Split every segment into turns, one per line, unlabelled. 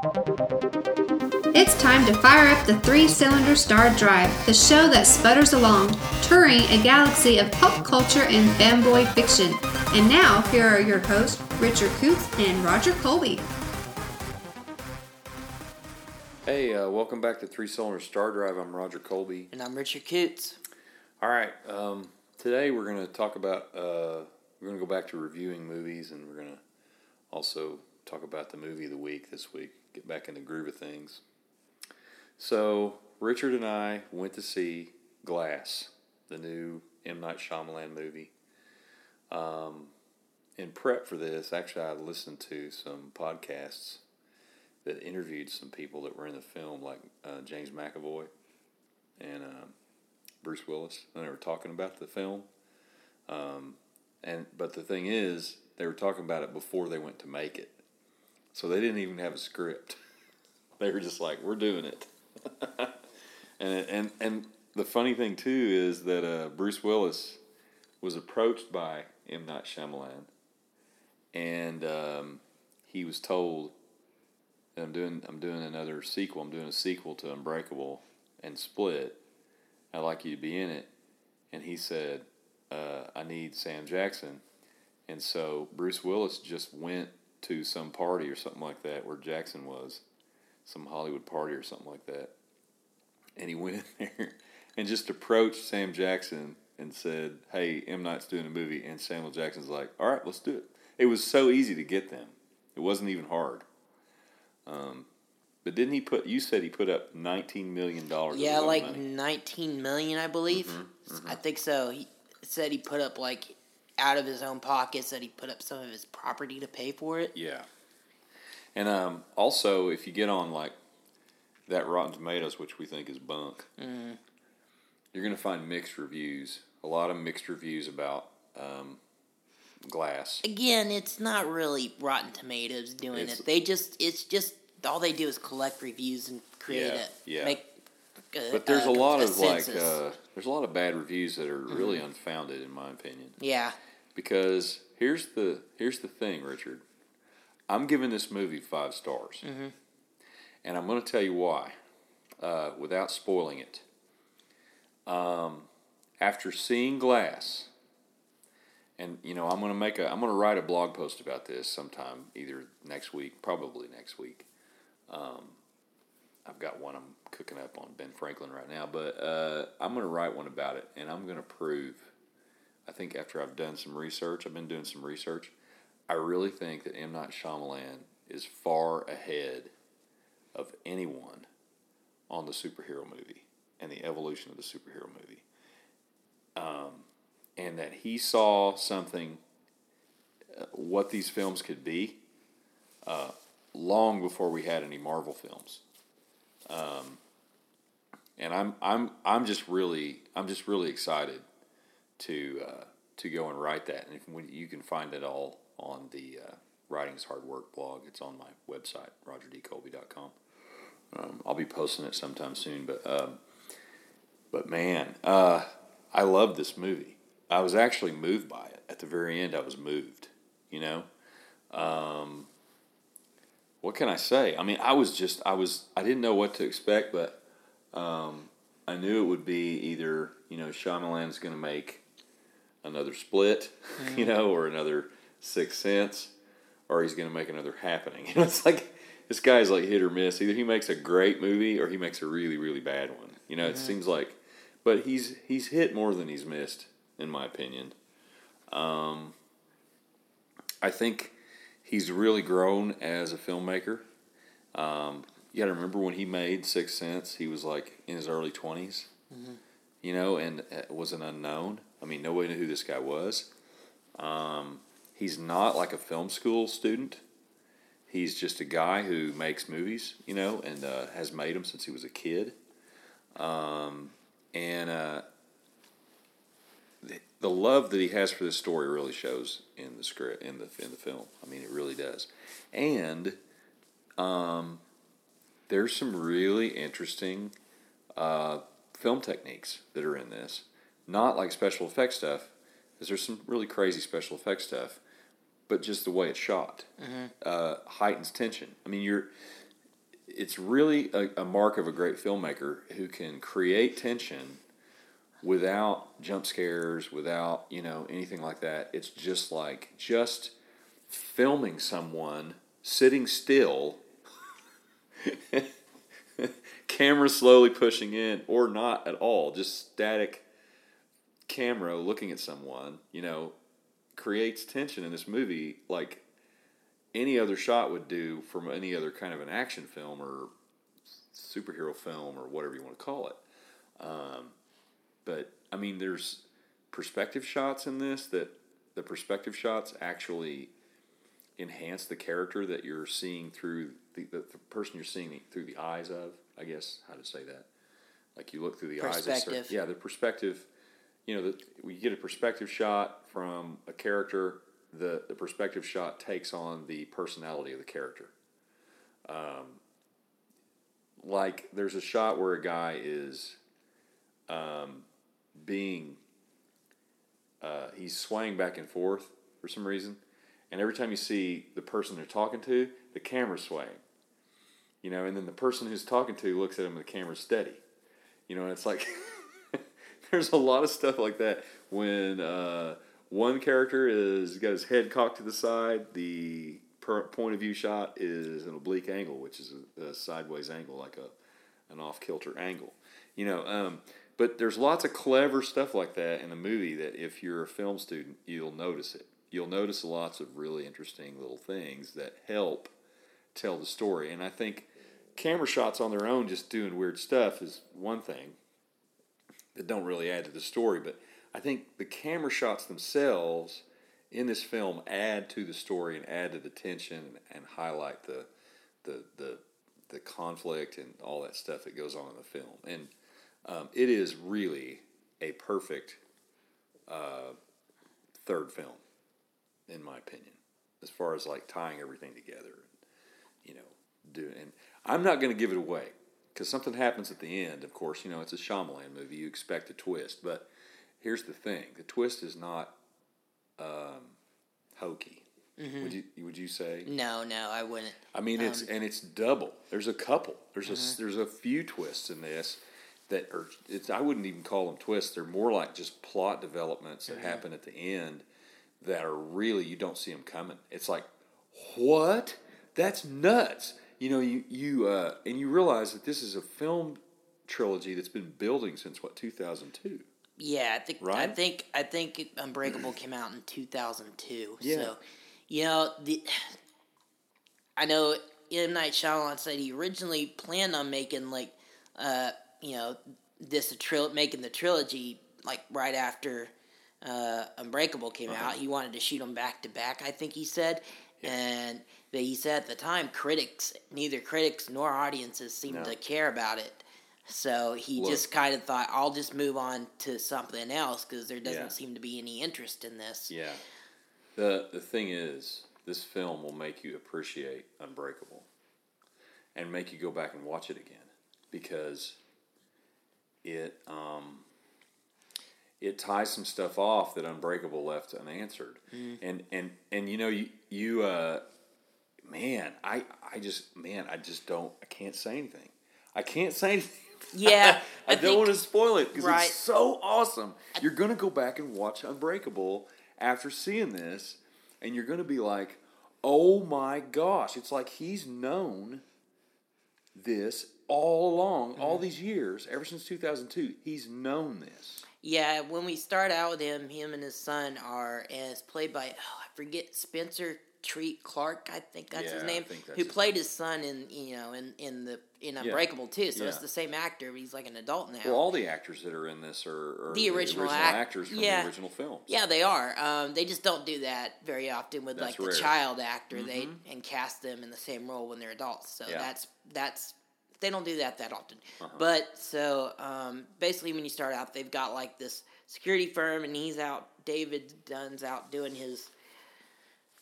It's time to fire up the three cylinder Star Drive, the show that sputters along, touring a galaxy of pop culture and fanboy fiction. And now, here are your hosts, Richard Coots and Roger Colby.
Hey, uh, welcome back to Three Cylinder Star Drive. I'm Roger Colby.
And I'm Richard Coots.
All right, um, today we're going to talk about, uh, we're going to go back to reviewing movies and we're going to also talk about the movie of the week this week, get back in the groove of things. So, Richard and I went to see Glass, the new M. Night Shyamalan movie. Um, in prep for this, actually, I listened to some podcasts that interviewed some people that were in the film, like uh, James McAvoy and uh, Bruce Willis, and they were talking about the film. Um, and but the thing is, they were talking about it before they went to make it, so they didn't even have a script. they were just like, "We're doing it," and and and the funny thing too is that uh, Bruce Willis was approached by M Night Shyamalan, and um, he was told that I'm doing I'm doing another sequel. I'm doing a sequel to Unbreakable and Split. I'd like you to be in it. And he said, uh, I need Sam Jackson. And so Bruce Willis just went to some party or something like that where Jackson was, some Hollywood party or something like that. And he went in there and just approached Sam Jackson and said, Hey, M. Night's doing a movie. And Samuel Jackson's like, All right, let's do it. It was so easy to get them, it wasn't even hard. Um, but didn't he put? You said he put up nineteen million dollars.
Yeah, like money. nineteen million, I believe. Mm-hmm, mm-hmm. I think so. He said he put up like out of his own pockets that he put up some of his property to pay for it.
Yeah, and um, also if you get on like that Rotten Tomatoes, which we think is bunk, mm-hmm. you're going to find mixed reviews. A lot of mixed reviews about um, Glass.
Again, it's not really Rotten Tomatoes doing it's, it. They just it's just all they do is collect reviews and create
yeah,
it.
Yeah. Make, uh, but there's uh, a lot a of census. like uh, there's a lot of bad reviews that are really mm-hmm. unfounded in my opinion.
Yeah.
Because here's the here's the thing, Richard. I'm giving this movie five stars, mm-hmm. and I'm going to tell you why, uh, without spoiling it. Um, after seeing Glass, and you know I'm going to make a I'm going to write a blog post about this sometime either next week, probably next week. Um, I've got one I'm cooking up on Ben Franklin right now, but uh, I'm going to write one about it, and I'm going to prove. Think after I've done some research, I've been doing some research. I really think that M Night Shyamalan is far ahead of anyone on the superhero movie and the evolution of the superhero movie. Um, and that he saw something, uh, what these films could be, uh, long before we had any Marvel films. Um, and I'm I'm I'm just really I'm just really excited to uh, to go and write that, and if, you can find it all on the uh, Writing's Hard Work blog. It's on my website, rogerdcolby.com. Um, I'll be posting it sometime soon, but um, but man, uh, I love this movie. I was actually moved by it. At the very end, I was moved. You know, um, what can I say? I mean, I was just I was I didn't know what to expect, but um, I knew it would be either you know Shyamalan's going to make another split, mm. you know, or another Sixth Sense, or he's going to make another Happening. You know, it's like this guy's like hit or miss. Either he makes a great movie or he makes a really really bad one. You know, mm-hmm. it seems like, but he's he's hit more than he's missed in my opinion. Um, I think he's really grown as a filmmaker. Um, you got to remember when he made Sixth Sense, he was like in his early 20s, mm-hmm. you know, and was an unknown. I mean, nobody knew who this guy was. Um, he's not like a film school student. He's just a guy who makes movies, you know, and uh, has made them since he was a kid. Um, and uh, the love that he has for this story really shows in the script in the in the film. I mean, it really does, and um, there's some really interesting uh, film techniques that are in this. Not like special effects stuff, because there's some really crazy special effects stuff, but just the way it's shot mm-hmm. uh, heightens tension. I mean, you're it's really a, a mark of a great filmmaker who can create tension without jump scares, without you know anything like that. It's just like just filming someone sitting still, camera slowly pushing in, or not at all, just static camera looking at someone. You know, creates tension in this movie like any other shot would do from any other kind of an action film or superhero film or whatever you want to call it. Um, but I mean, there's perspective shots in this that the perspective shots actually enhance the character that you're seeing through the, the, the person you're seeing through the eyes of. I guess how to say that. Like you look through the eyes. Of, yeah, the perspective. You know, we get a perspective shot from a character. The the perspective shot takes on the personality of the character. Um, like there's a shot where a guy is um, being uh, he's swaying back and forth for some reason, and every time you see the person they're talking to, the camera's swaying. You know, and then the person who's talking to looks at him and the camera's steady. You know, and it's like there's a lot of stuff like that when uh, one character is got his head cocked to the side, the per, point of view shot is an oblique angle, which is a, a sideways angle, like a an off kilter angle. You know, um, but there's lots of clever stuff like that in the movie that if you're a film student, you'll notice it. You'll notice lots of really interesting little things that help tell the story. And I think camera shots on their own, just doing weird stuff, is one thing that don't really add to the story. But I think the camera shots themselves in this film add to the story and add to the tension and highlight the the the the conflict and all that stuff that goes on in the film. And um, it is really a perfect uh, third film, in my opinion, as far as like tying everything together. And, you know, doing. And I'm not going to give it away because something happens at the end. Of course, you know it's a Shyamalan movie. You expect a twist, but here's the thing: the twist is not um, hokey.
Mm-hmm.
Would you would you say?
No, no, I wouldn't.
I mean, it's
Um,
and it's double. There's a couple. There's a there's a few twists in this that are. It's I wouldn't even call them twists. They're more like just plot developments that happen at the end that are really you don't see them coming. It's like, what? That's nuts. You know, you you uh, and you realize that this is a film trilogy that's been building since what 2002.
Yeah, I think
right?
I think I think Unbreakable came out in two thousand two.
Yeah.
So, you know the. I know M Night Shyamalan said he originally planned on making like, uh, you know, this a tril making the trilogy like right after, uh, Unbreakable came
Uh-huh.
out. He wanted to shoot them back to back. I think he said, and but he said at the time critics, neither critics nor audiences seemed
No.
to care about it. So he
Look.
just kind of thought, I'll just move on to something else because there doesn't
Yeah.
seem to be any interest in this.
Yeah. The the thing is, this film will make you appreciate Unbreakable and make you go back and watch it again because it um it ties some stuff off that Unbreakable left unanswered. And and and you know you you uh man, I I just man, I just don't I can't say anything. I can't say anything.
Yeah,
I,
I
don't
think-
want to spoil it because
Right.
it's so awesome. You're gonna go back and watch Unbreakable after seeing this, and you're gonna be like, "Oh my gosh!" It's like he's known this all along,
Mm-hmm.
all these years, ever since 2002. He's known this.
Yeah, when we start out with him, him and his son are, and it's played by, oh, I forget, Spencer Treat Clark, I think that's
Yeah,
his name,
that's
who
his
played his son in, you know, in, in the in Unbreakable too. So it's the same actor, but he's like an adult now.
Well, all the actors that are in this are, are
The original act-
actors from
yeah.
the original films.
Yeah, they are. Um, they just don't do that very often with
That's
like the
rare. Mm-hmm.
child actor. They and cast them in the same role when they're adults. So
Yeah.
that's that's they don't do that that often.
Uh-huh.
But so um, basically, when you start out, they've got like this security firm, and he's out. David Dunn's out doing his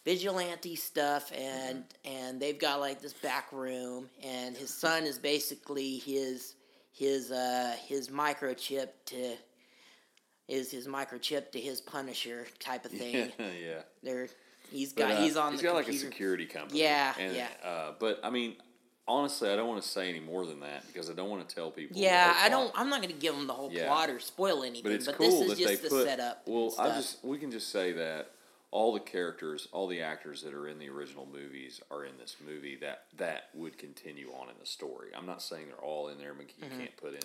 vigilante stuff, and and they've got like this back room, and his son is basically his his uh his microchip to is his microchip to his Punisher type of thing.
yeah.
They're he's
But,
got
uh,
he's on
he's
the
got like a security company.
Yeah,
and,
yeah.
Uh, but I mean, honestly, I don't want to say any more than that because I don't want to tell people.
Yeah, I don't. I'm not going to give them the whole
Yeah.
plot or spoil anything.
But it's
but
cool
this
that
is
they
just the
put.
setup.
well. I just we can just say that all the characters, all the actors that are in the original movies are in this movie that that would continue on in the story. I'm not saying they're all in there. but You can't put in.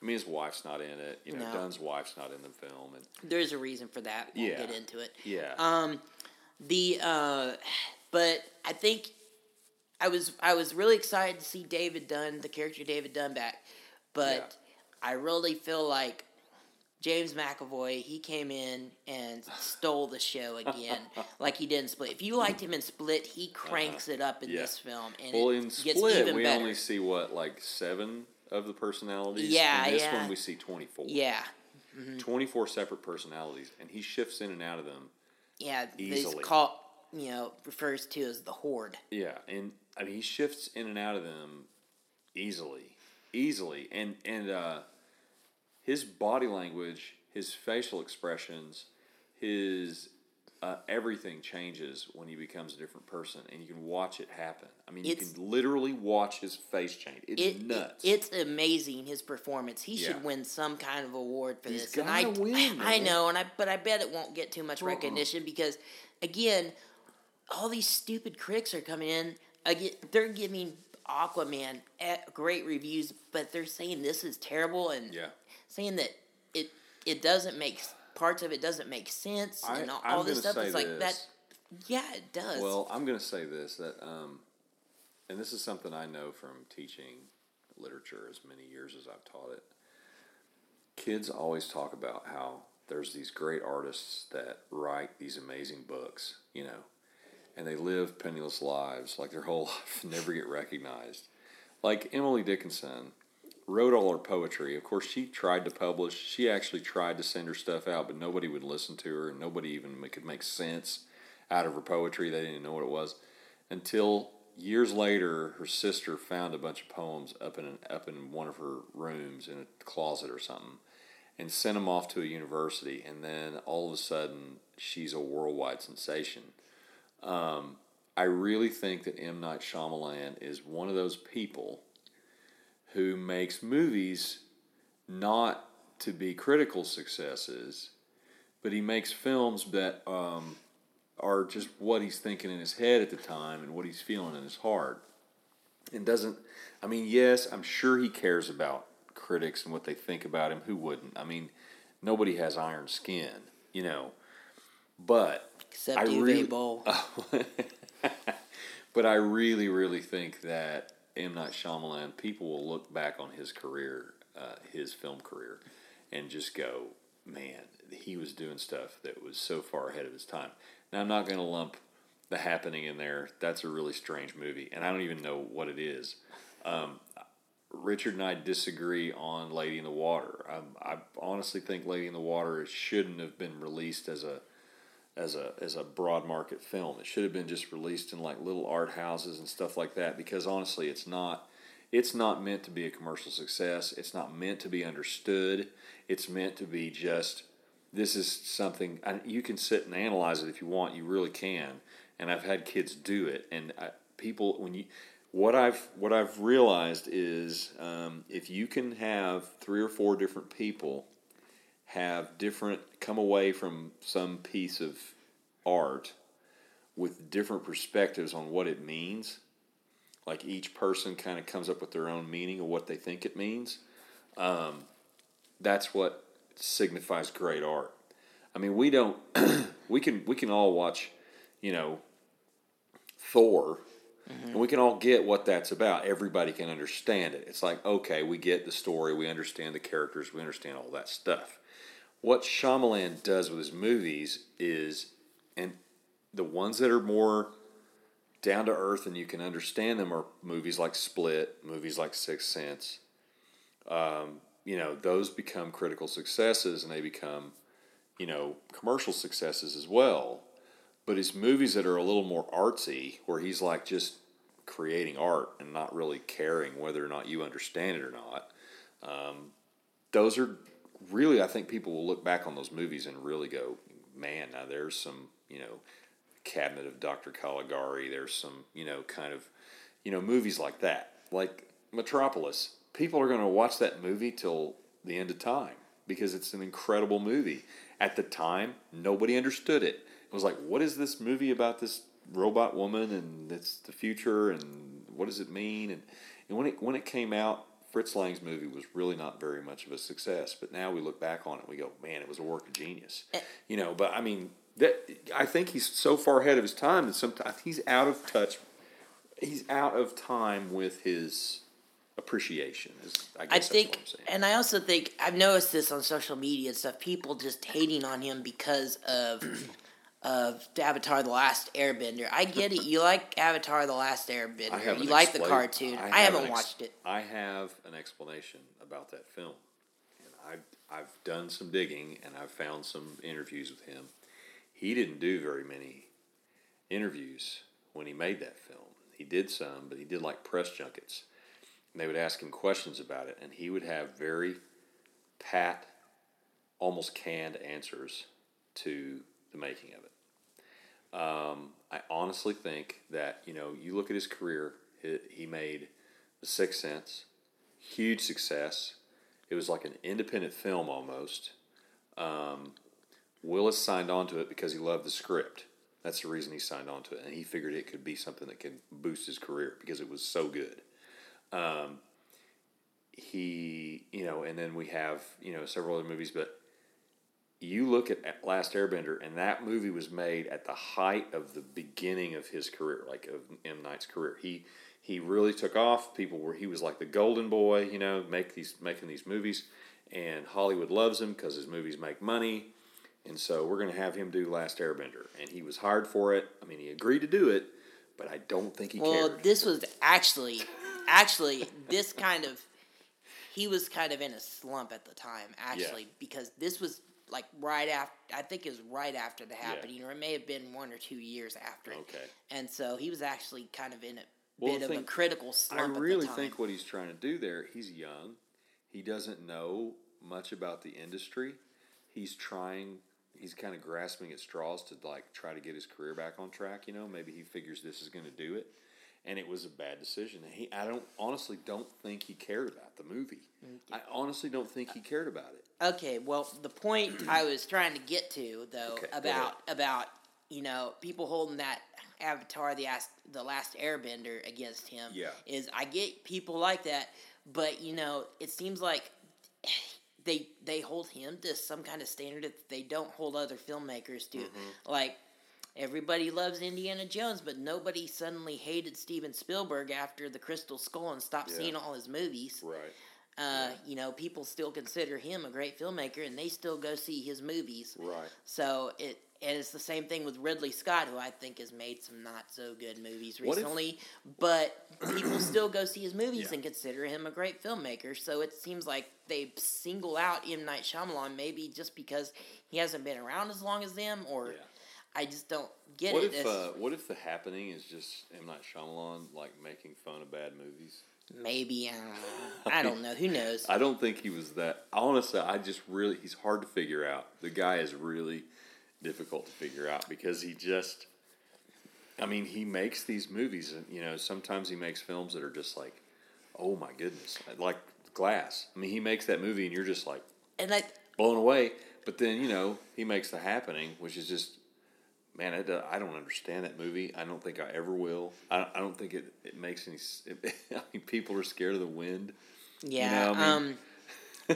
I mean, his wife's not in it. You know,
Mm-hmm. No.
Dunn's wife's not in the film, and
There's a reason for that. We'll
Yeah.
get into it.
yeah,
Um, the uh, but I think I was I was really excited to see David Dunn, the character David Dunn back, but I really feel like James McAvoy he came in and stole the show again, like he did in Split. If you liked him in Split, he cranks it up in
Uh-huh. Yeah.
this film, and
well, in Split, we
better.
only see what like seven of the personalities.
Yeah,
in this
yeah.
one we see twenty four.
yeah,
24 separate personalities, and he shifts in and out of them.
yeah,
Easily.
called you know refers to as the Horde.
Yeah, and I mean he shifts in and out of them easily, easily, and and uh, his body language, his facial expressions, his uh, everything changes when he becomes a different person, and you can watch it happen. I mean, you can literally watch his face change. It's
it,
nuts.
It, it's amazing his performance. He
Yeah.
should win some kind of award for
He's
this. And I,
win,
I
man.
know, and I but I bet it won't get too much
Uh-uh.
recognition because, again, all these stupid critics are coming in. Again, they're giving Aquaman eh, great reviews, but they're saying this is terrible and
yeah.
Saying that it it doesn't make parts of it doesn't make sense
I-
and all, all this stuff. It's
say
like that. Yeah, it does.
Well, I'm going to say this that, um, and this is something I know from teaching literature as many years as I've taught it. Kids always talk about how there's these great artists that write these amazing books, you know, and they live penniless lives, like their whole life, never get recognized. Like Emily Dickinson wrote all her poetry. Of course, she tried to publish. She actually tried to send her stuff out, but nobody would listen to her, and nobody even could make sense out of her poetry. They didn't know what it was until years later. Her sister found a bunch of poems up in an, up in one of her rooms in a closet or something, and sent them off to a university. And then all of a sudden, she's a worldwide sensation. Um, I really think that M Night Shyamalan is one of those people who makes movies not to be critical successes, but he makes films that um, are just what he's thinking in his head at the time and what he's feeling in his heart. And doesn't, I mean, yes, I'm sure he cares about critics and what they think about him. Who wouldn't? I mean, nobody has iron skin, you know. But
Except
I
Uwe
really- but I really, really think that M. Night Shyamalan, people will look back on his career, uh, his film career, and just go, man, he was doing stuff that was so far ahead of his time. Now, I'm not going to lump The Happening in there. That's a really strange movie, and I don't even know what it is. Um, Richard and I disagree on Lady in the Water. I, I honestly think Lady in the Water shouldn't have been released as a as a as a broad market film. It should have been just released in like little art houses and stuff like that because honestly, it's not it's not meant to be a commercial success. It's not meant to be understood. It's meant to be just this is something and you can sit and analyze it if you want. You really can. And I've had kids do it and I, people when you what I've what I've realized is um, if you can have three or four different people have different come away from some piece of art with different perspectives on what it means like each person kind of comes up with their own meaning of what they think it means um, that's what signifies great art i mean we don't we can we can all watch you know thor and we can all get what that's about. Everybody can understand it. It's like, okay, we get the story, we understand the characters, we understand all that stuff. What Shyamalan does with his movies is, and the ones that are more down to earth and you can understand them are movies like Split, movies like Sixth Sense. Um, you know, those become critical successes and they become, you know, commercial successes as well. But his movies that are a little more artsy, where he's like just creating art and not really caring whether or not you understand it or not, um, those are really, I think people will look back on those movies and really go, man, now there's some, you know, Cabinet of Dr. Caligari, there's some, you know, kind of, you know, movies like that. like Metropolis, people are going to watch that movie till the end of time because it's an incredible movie. At the time, nobody understood it. It was like, what is this movie about this robot woman and it's the future and what does it mean? And, and when it when it came out, Fritz Lang's movie was really not very much of a success. But now we look back on it, we go, man, it was a work of genius. Eh. You know, but I mean, that I think he's so far ahead of his time that sometimes he's out of touch. He's out of time with his appreciation. Is, I guess
I
that's
think,
what I'm saying.
and I also think I've noticed this on social media and stuff. People just hating on him because of of Avatar: The Last Airbender. I get it. You like Avatar: The Last Airbender. You
an
like the cartoon. I,
have
haven't
ex-
watched it.
I have an explanation about that film, and I've I've done some digging and I've found some interviews with him. He didn't do very many interviews when he made that film. He did some, but he did like press junkets. And they would ask him questions about it, and he would have very pat, almost canned answers to the making of it. Um, I honestly think that you know you look at his career. He, he made The Sixth Sense, huge success. It was like an independent film almost. Um, Willis signed on to it because he loved the script. That's the reason he signed on to it, and he figured it could be something that could boost his career because it was so good. Um, he, you know, and then we have you know several other movies, but you look at Last Airbender, and that movie was made at the height of the beginning of his career, like of M Night's career. He he really took off. People were he was like the golden boy, you know, make these making these movies, and Hollywood loves him because his movies make money, and so we're going to have him do Last Airbender, and he was hired for it. I mean, he agreed to do it, but I don't think he
Well,
cared.
this was actually, actually, this kind of, he was kind of in a slump at the time, actually, because this was like right after, I think it was right after the happening, or it may have been one or two years after it.
Okay.
And so he was actually kind of in a
Well,
bit of a critical
I
slump at
really
the time.
think what he's trying to do there, he's young. He doesn't know much about the industry. He's trying, he's kind of grasping at straws to like try to get his career back on track, you know? Maybe he figures this is going to do it. And it was a bad decision. He I don't honestly don't think he cared about the movie. I honestly don't think he cared about it.
Okay, well, the point I was trying to get to though
Okay, go
about about you know people holding that Avatar the Last the Last Airbender against him
Yeah.
is I get people like that, but you know it seems like they they hold him to some kind of standard that they don't hold other filmmakers to.
Mm-hmm.
Like everybody loves Indiana Jones, but nobody suddenly hated Steven Spielberg after The Crystal Skull and stopped
Yeah.
seeing all his movies.
Right.
Uh, you know, people still consider him a great filmmaker, and they still go see his movies.
Right.
So it and it's the same thing with Ridley Scott, who I think has made some not so good movies
What if-
recently, but people still go see his movies
Yeah.
and consider him a great filmmaker. So it seems like they single out M Night Shyamalan maybe just because he hasn't been around as long as them, or
Yeah.
I just don't get
What
it.
if uh, what if the happening is just M Night Shyamalan like making fun of bad movies?
maybe I don't know. I don't know. Who knows?
I don't think he was that. Honestly, I just really he's hard to figure out. The guy is really difficult to figure out because he just. I mean, he makes these movies, and you know, sometimes he makes films that are just like, oh my goodness, like Glass. I mean, he makes that movie, and you're just like
and like
blown away. But then you know, he makes The Happening, which is just. Man, I, don't- I don't understand that movie. I don't think I ever will. I, I don't think it, it makes any. s- I mean, people are scared of the wind.
Yeah.
know, I mean-
um,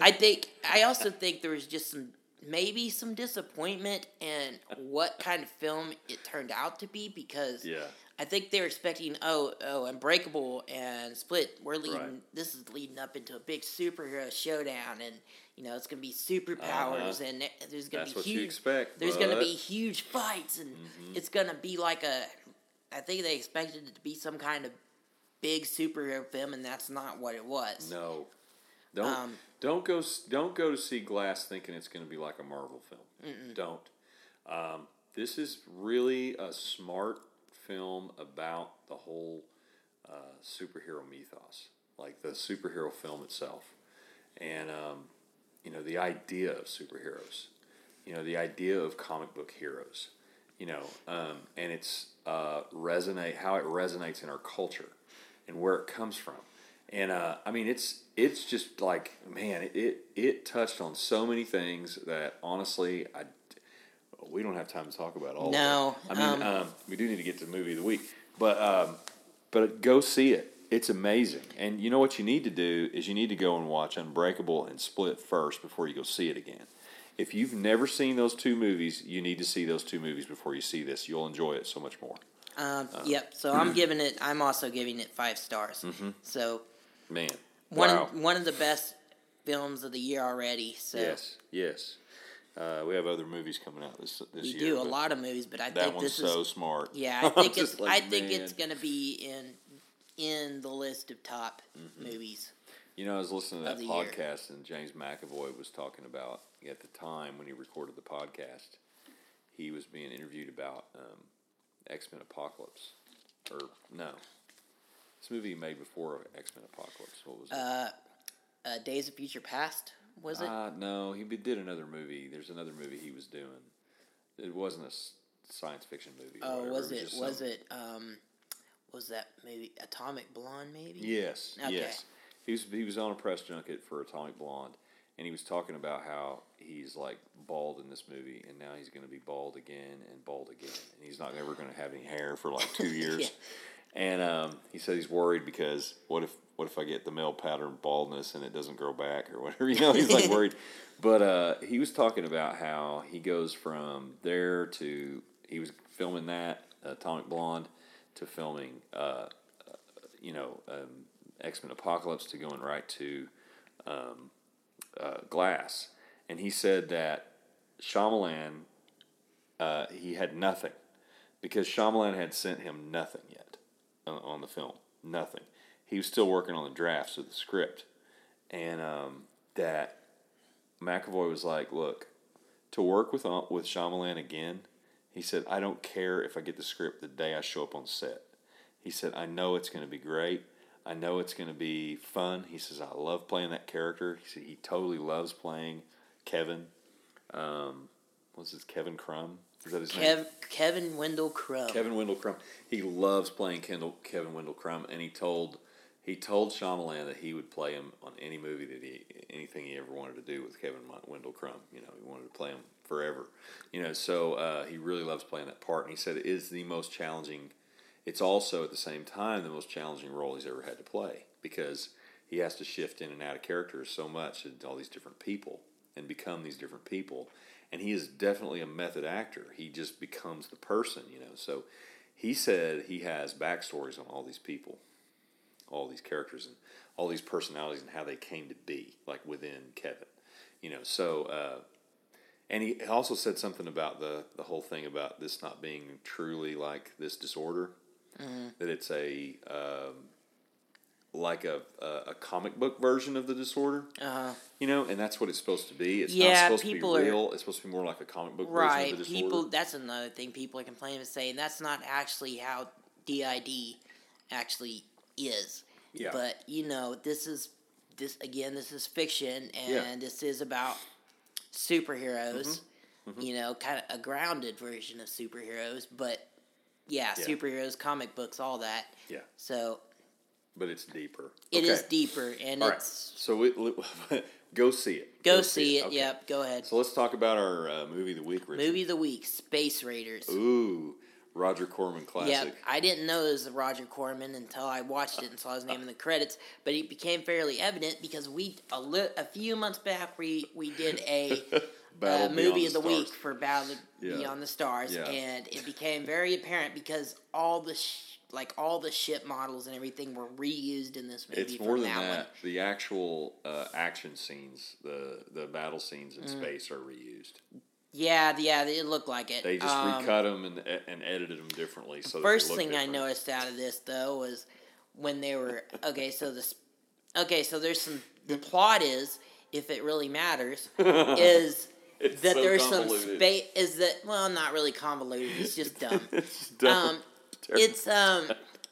I think I also think there was just some maybe some disappointment in what kind of film it turned out to be because
Yeah.
I think they're expecting oh oh Unbreakable and Split we're leading
Right.
this is leading up into a big superhero showdown and you know it's gonna be superpowers
Uh-huh.
and there's gonna
That's
be
what
huge
you expect.
there's gonna be huge fights and it's gonna be like a I think they expected it to be some kind of big superhero film and that's not what it was.
No, don't
Um,
don't go don't go to see Glass thinking it's going to be like a Marvel film. Don't. Um, this is really a smart film about the whole uh, superhero mythos, like the superhero film itself, and um, you know the idea of superheroes, you know the idea of comic book heroes, you know, um, and it's uh, resonate how it resonates in our culture and where it comes from. and uh, I mean it's it's just like man, it, it touched on so many things that honestly I we don't have time to talk about all.
No,
of it. I mean
um,
um, we do need to get to the movie of the week, but um, but go see it. It's amazing, and you know what you need to do is you need to go and watch Unbreakable and Split first before you go see it again. If you've never seen those two movies, you need to see those two movies before you see this. You'll enjoy it so much more.
Um,
Uh,
yep. So I'm giving it. I'm also giving it five stars. So
Man,
one
Mm-hmm. wow.
one of the best films of the year already. So
Yes, yes. Uh, we have other movies coming out this this
we
year.
do a lot of movies, but I
That
think
one's
this
so
is
smart.
yeah. I think it's
like,
I think it's gonna be in in the list of top movies.
You know, I was listening to that
the year.
podcast, and James McAvoy was talking about at the time when he recorded the podcast, he was being interviewed about um, X Men Apocalypse, or no, this movie he made before X Men Apocalypse. What was it?
Uh, uh, Days of Future Past was it?
Uh, no, he did another movie. There's another movie he was doing. It wasn't a science fiction movie.
oh, was it?
just
Was
some-
it? Um, was that maybe Atomic Blonde? Maybe.
Yes,
Okay.
yes. He was he was on a press junket for Atomic Blonde, and he was talking about how he's like bald in this movie, and now he's going to be bald again and bald again, and he's not ever going to have any hair for like two years.
Yeah.
And um, he said he's worried because what if what if I get the male pattern baldness and it doesn't grow back or whatever? You know, he's like worried. But uh, he was talking about how he goes from there to he was filming that Atomic Blonde to filming uh, you know, um, X Men Apocalypse to going right to um, uh, Glass, and he said that Shyamalan, uh, he had nothing because Shyamalan had sent him nothing yet on, the film, nothing. He was still working on the drafts of the script, and um, that McAvoy was like, "Look, to work with uh, with Shyamalan again." He said, "I don't care if I get the script the day I show up on set." He said, I know it's going to be great. I know it's going to be fun. He says, I love playing that character. He said, he totally loves playing Kevin. Um, what's his Kevin Crumb? Is that his name?
Kevin Wendell Crumb.
Kevin Wendell Crumb. He loves playing Kendall, Kevin Wendell Crumb, and he told he told Shyamalan that he would play him on any movie that he anything he ever wanted to do with Kevin Wendell Crumb. You know, he wanted to play him forever. You know, so uh, he really loves playing that part, and he said it is the most challenging. It's also at the same time the most challenging role he's ever had to play because he has to shift in and out of characters so much and all these different people and become these different people. And he is definitely a method actor. He just becomes the person, you know. So he said he has backstories on all these people, all these characters, and all these personalities and how they came to be, like within Kevin, you know. So, uh, and he also said something about the the whole thing about this not being truly like this disorder, that it's a um, like a, a a comic book version of the disorder,
Uh,
you know, and that's what it's supposed to be. It's
Yeah,
not supposed to be
people are-
real. It's supposed to be more like a comic book
right.
version of the disorder.
People. That's another thing people are complaining and saying that's not actually how DID actually is.
Yeah.
But you know, this is this again. This is fiction, and
Yeah.
this is about superheroes.
Mm-hmm.
You know, kind of a grounded version of superheroes, but yeah,
Yeah.
superheroes, comic books, all that.
yeah,
So
but it's deeper.
it is
Okay.
deeper, and
All right.
it's
So we, go see it.
go, see it.
Okay.
Yep, go ahead.
So let's talk about our uh, movie of the week, Richard.
Movie of the week: Space Raiders.
Ooh, Roger Corman classic.
Yep, I didn't know it was Roger Corman until I watched it and saw his name in the credits. But it became fairly evident because we a, li- a few months back we we did a
Battle
uh, movie
the
of the week for Battle
Yeah.
Beyond the Stars,
Yeah.
and it became very apparent because all the sh- like all the ship models and everything were reused in this movie.
It's more than
that,
that. The actual uh, action scenes, the the battle scenes
Mm.
in space are reused.
Yeah, yeah, it looked like it.
They just
Um,
recut them and and edited them differently. So they
First thing I noticed out of this though was when they were okay. So this, okay, so there's some. The plot is, if it really matters, is
It's
that
so
there's some space. Is that well, not really convoluted. It's just dumb.
It's dumb.
um, it's um,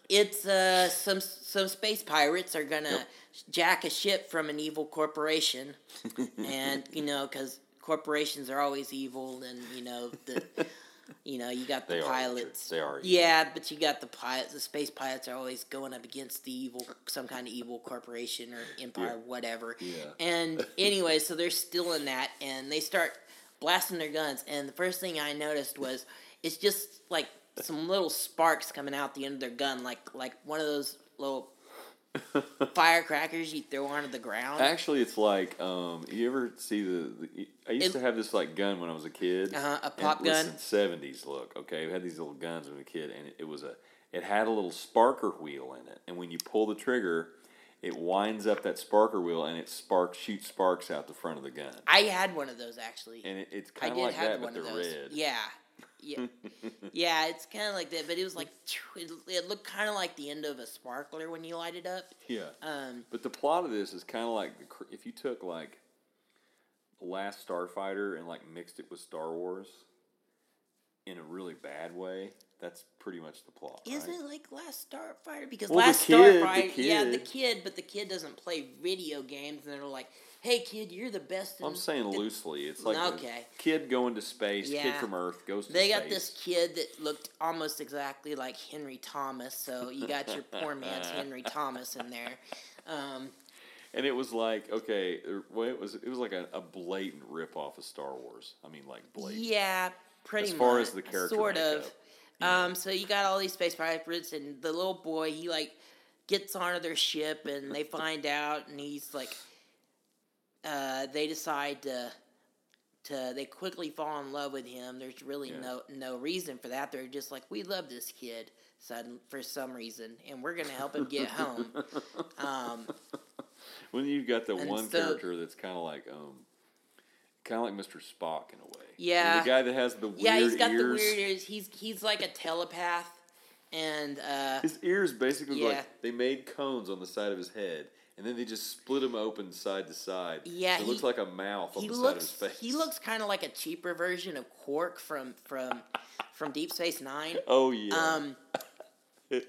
it's uh, some some space pirates are gonna jack a ship from an evil corporation, and you know because corporations are always evil, and you know the You know, you got the
They
pilots.
Richard. They are.
Yeah, but you got the pilots. The space pilots are always going up against the evil, some kind of evil corporation or empire,
Yeah.
whatever.
Yeah.
And anyway, so they're still in that, and they start blasting their guns. And the first thing I noticed was it's just like some little sparks coming out the end of their gun, like like one of those little firecrackers you throw onto the ground.
Actually, it's like um, you ever see the, the? I used
It-
to have this like gun when I was a kid.
Uh-huh, a pop gun?
Seventies look. Okay, we had these little guns when I was a kid, and it, it was a. It had a little sparker wheel in it, and when you pull the trigger, it winds up that sparker wheel, and it sparks shoots sparks out the front of the gun.
I had one of those actually.
And it, it's kind of like that,
one
but
of
they're
those.
red.
Yeah, yeah, yeah. It's kind of like that, but it was like it, it looked kind of like the end of a sparkler when you light it up.
Yeah.
Um,
But the plot of this is kind of like the, if you took like Last Starfighter and like mixed it with Star Wars in a really bad way. That's pretty much the plot.
isn't
right?
it like Last Starfighter? Because
Well,
Last
kid- the
Starfighter, yeah, the
kid-
but the kid doesn't play video games, and they're like, "Hey, kid, you're the best." In
I'm saying
the-"
loosely. It's like a
Okay.
kid going to space. Kid from Earth goes to
They
space.
got this kid that looked almost exactly like Henry Thomas, so you got your poor man's Henry Thomas in there. Um,
and it was like okay, er, well, it was it was like a, a blatant rip off of Star Wars. I mean, like blatant.
Yeah, pretty
As far
much.
as the character
sort
makeup,
of. Um, so you got all these space pirates, and the little boy he like gets onto their ship, and they find out, and he's like, uh, they decide to. To, they quickly fall in love with him. There's really
Yeah.
no no reason for that. They're just like, we love this kid, sudden for some reason, and we're gonna help him get home. Um,
When you've got the one
so-
character that's kind of like um, kind of like Mr. Spock in a way.
Yeah.
the guy that has the weird
yeah, he's got
ears.
the weird ears. He's he's like a telepath, and uh,
His ears basically look
Yeah.
like they made cones on the side of his head, and then they just split him open side to side.
Yeah,
it looks like a mouth on
he
the
looks
side of his face.
he looks kind of like a cheaper version of Quark from from from Deep Space Nine.
Oh yeah.
Um,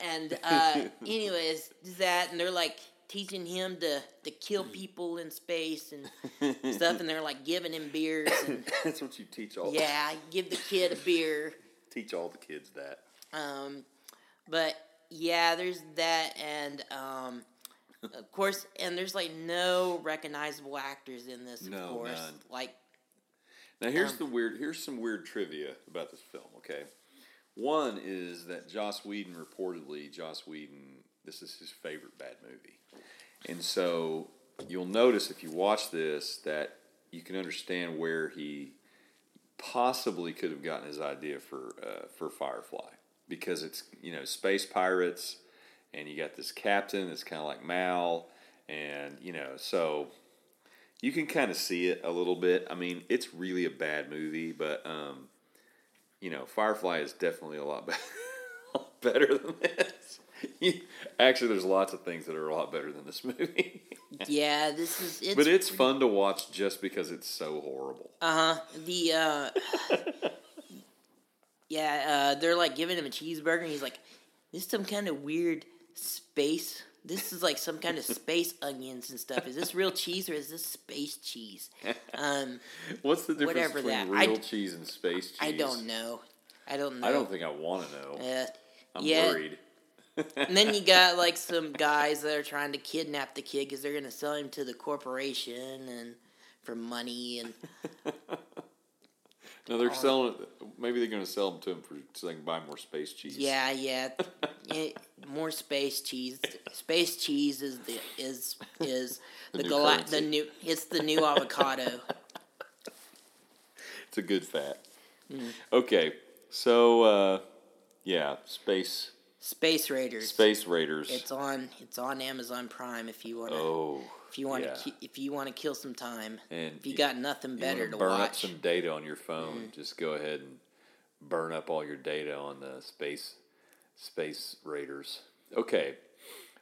and uh, anyways, that and they're like teaching him to to kill people in space and stuff, and they're like giving him beers and
That's what you teach all.
yeah, give the kid a beer.
Teach all the kids that.
Um, but yeah, there's that, and um, of course, and there's like no recognizable actors in this. Of
No,
course,
none.
like
Now here's
Um,
the weird. Here's some weird trivia about this film. Okay, one is that Joss Whedon reportedly Joss Whedon this is his favorite bad movie, and so you'll notice if you watch this that you can understand where he possibly could have gotten his idea for uh, for Firefly because it's you know space pirates and you got this captain that's kind of like Mal and you know so you can kind of see it a little bit. I mean, it's really a bad movie, but um, you know, Firefly is definitely a lot, be- a lot better than this. Actually, there's lots of things that are a lot better than this movie.
yeah, this is it's
but it's fun to watch just because it's so horrible.
Uh huh. The uh, yeah, uh, they're like giving him a cheeseburger, and he's like, "This is some kind of weird space. This is like some kind of space onions and stuff. Is this real cheese or is this space cheese?" Um,
What's the difference
Whatever
between
that-
real
d-
cheese and space cheese?
I don't know. I don't know.
I don't think I want to know.
Uh,
I'm
yeah.
worried.
And then you got like some guys that are trying to kidnap the kid because they're gonna sell him to the corporation and for money and
No, they're selling. Maybe they're going to sell them to him for so they can buy more space cheese.
Yeah, yeah. More space cheese. Space cheese is the is is
The
the
new currency.
the new it's the new avocado.
It's a good fat.
Mm.
Okay, so uh, yeah, space
Space Raiders.
space raiders.
It's on it's on Amazon Prime if you want to
oh,
if you want to
yeah.
if you want to kill some time.
And
if you
you-
got nothing better to
burn up.
Mm.
some data on your phone. Just go ahead and burn up all your data on the space space raiders. Okay,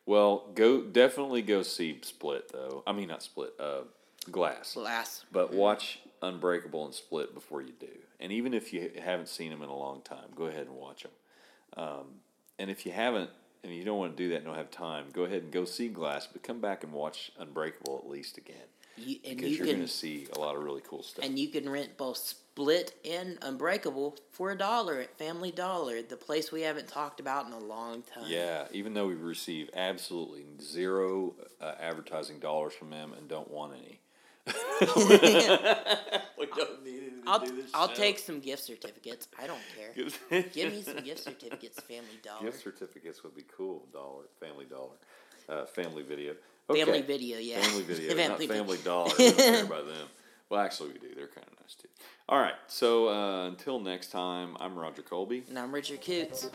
well, go definitely go see Split though. I mean not Split. Uh, Glass.
Glass.
But watch Unbreakable and Split before you do. And even if you haven't seen them in a long time, go ahead and watch them. Um, and if you haven't, and you don't want to do that and don't have time, go ahead and go see Glass, but come back and watch Unbreakable at least again.
You, and
because
you
you're going to see a lot of really cool stuff.
and you can rent both Split and Unbreakable for a dollar at Family Dollar, the place we haven't talked about in a long time.
yeah, even though we receive absolutely zero uh, advertising dollars from them and don't want any. we don't need it
I'll,
do this
I'll
show.
take some gift certificates. I don't care. Give me some gift certificates, Family Dollar.
Gift certificates would be cool. Dollar, Family Dollar, uh, Family Video. Okay.
Family Video, yeah.
Family Video, not
Family Vi-
Family Dollar. We don't care about them. Well, actually, we do. They're kind of nice too. All right. So uh, until next time, I'm Roger Colby.
And I'm Richard Coots.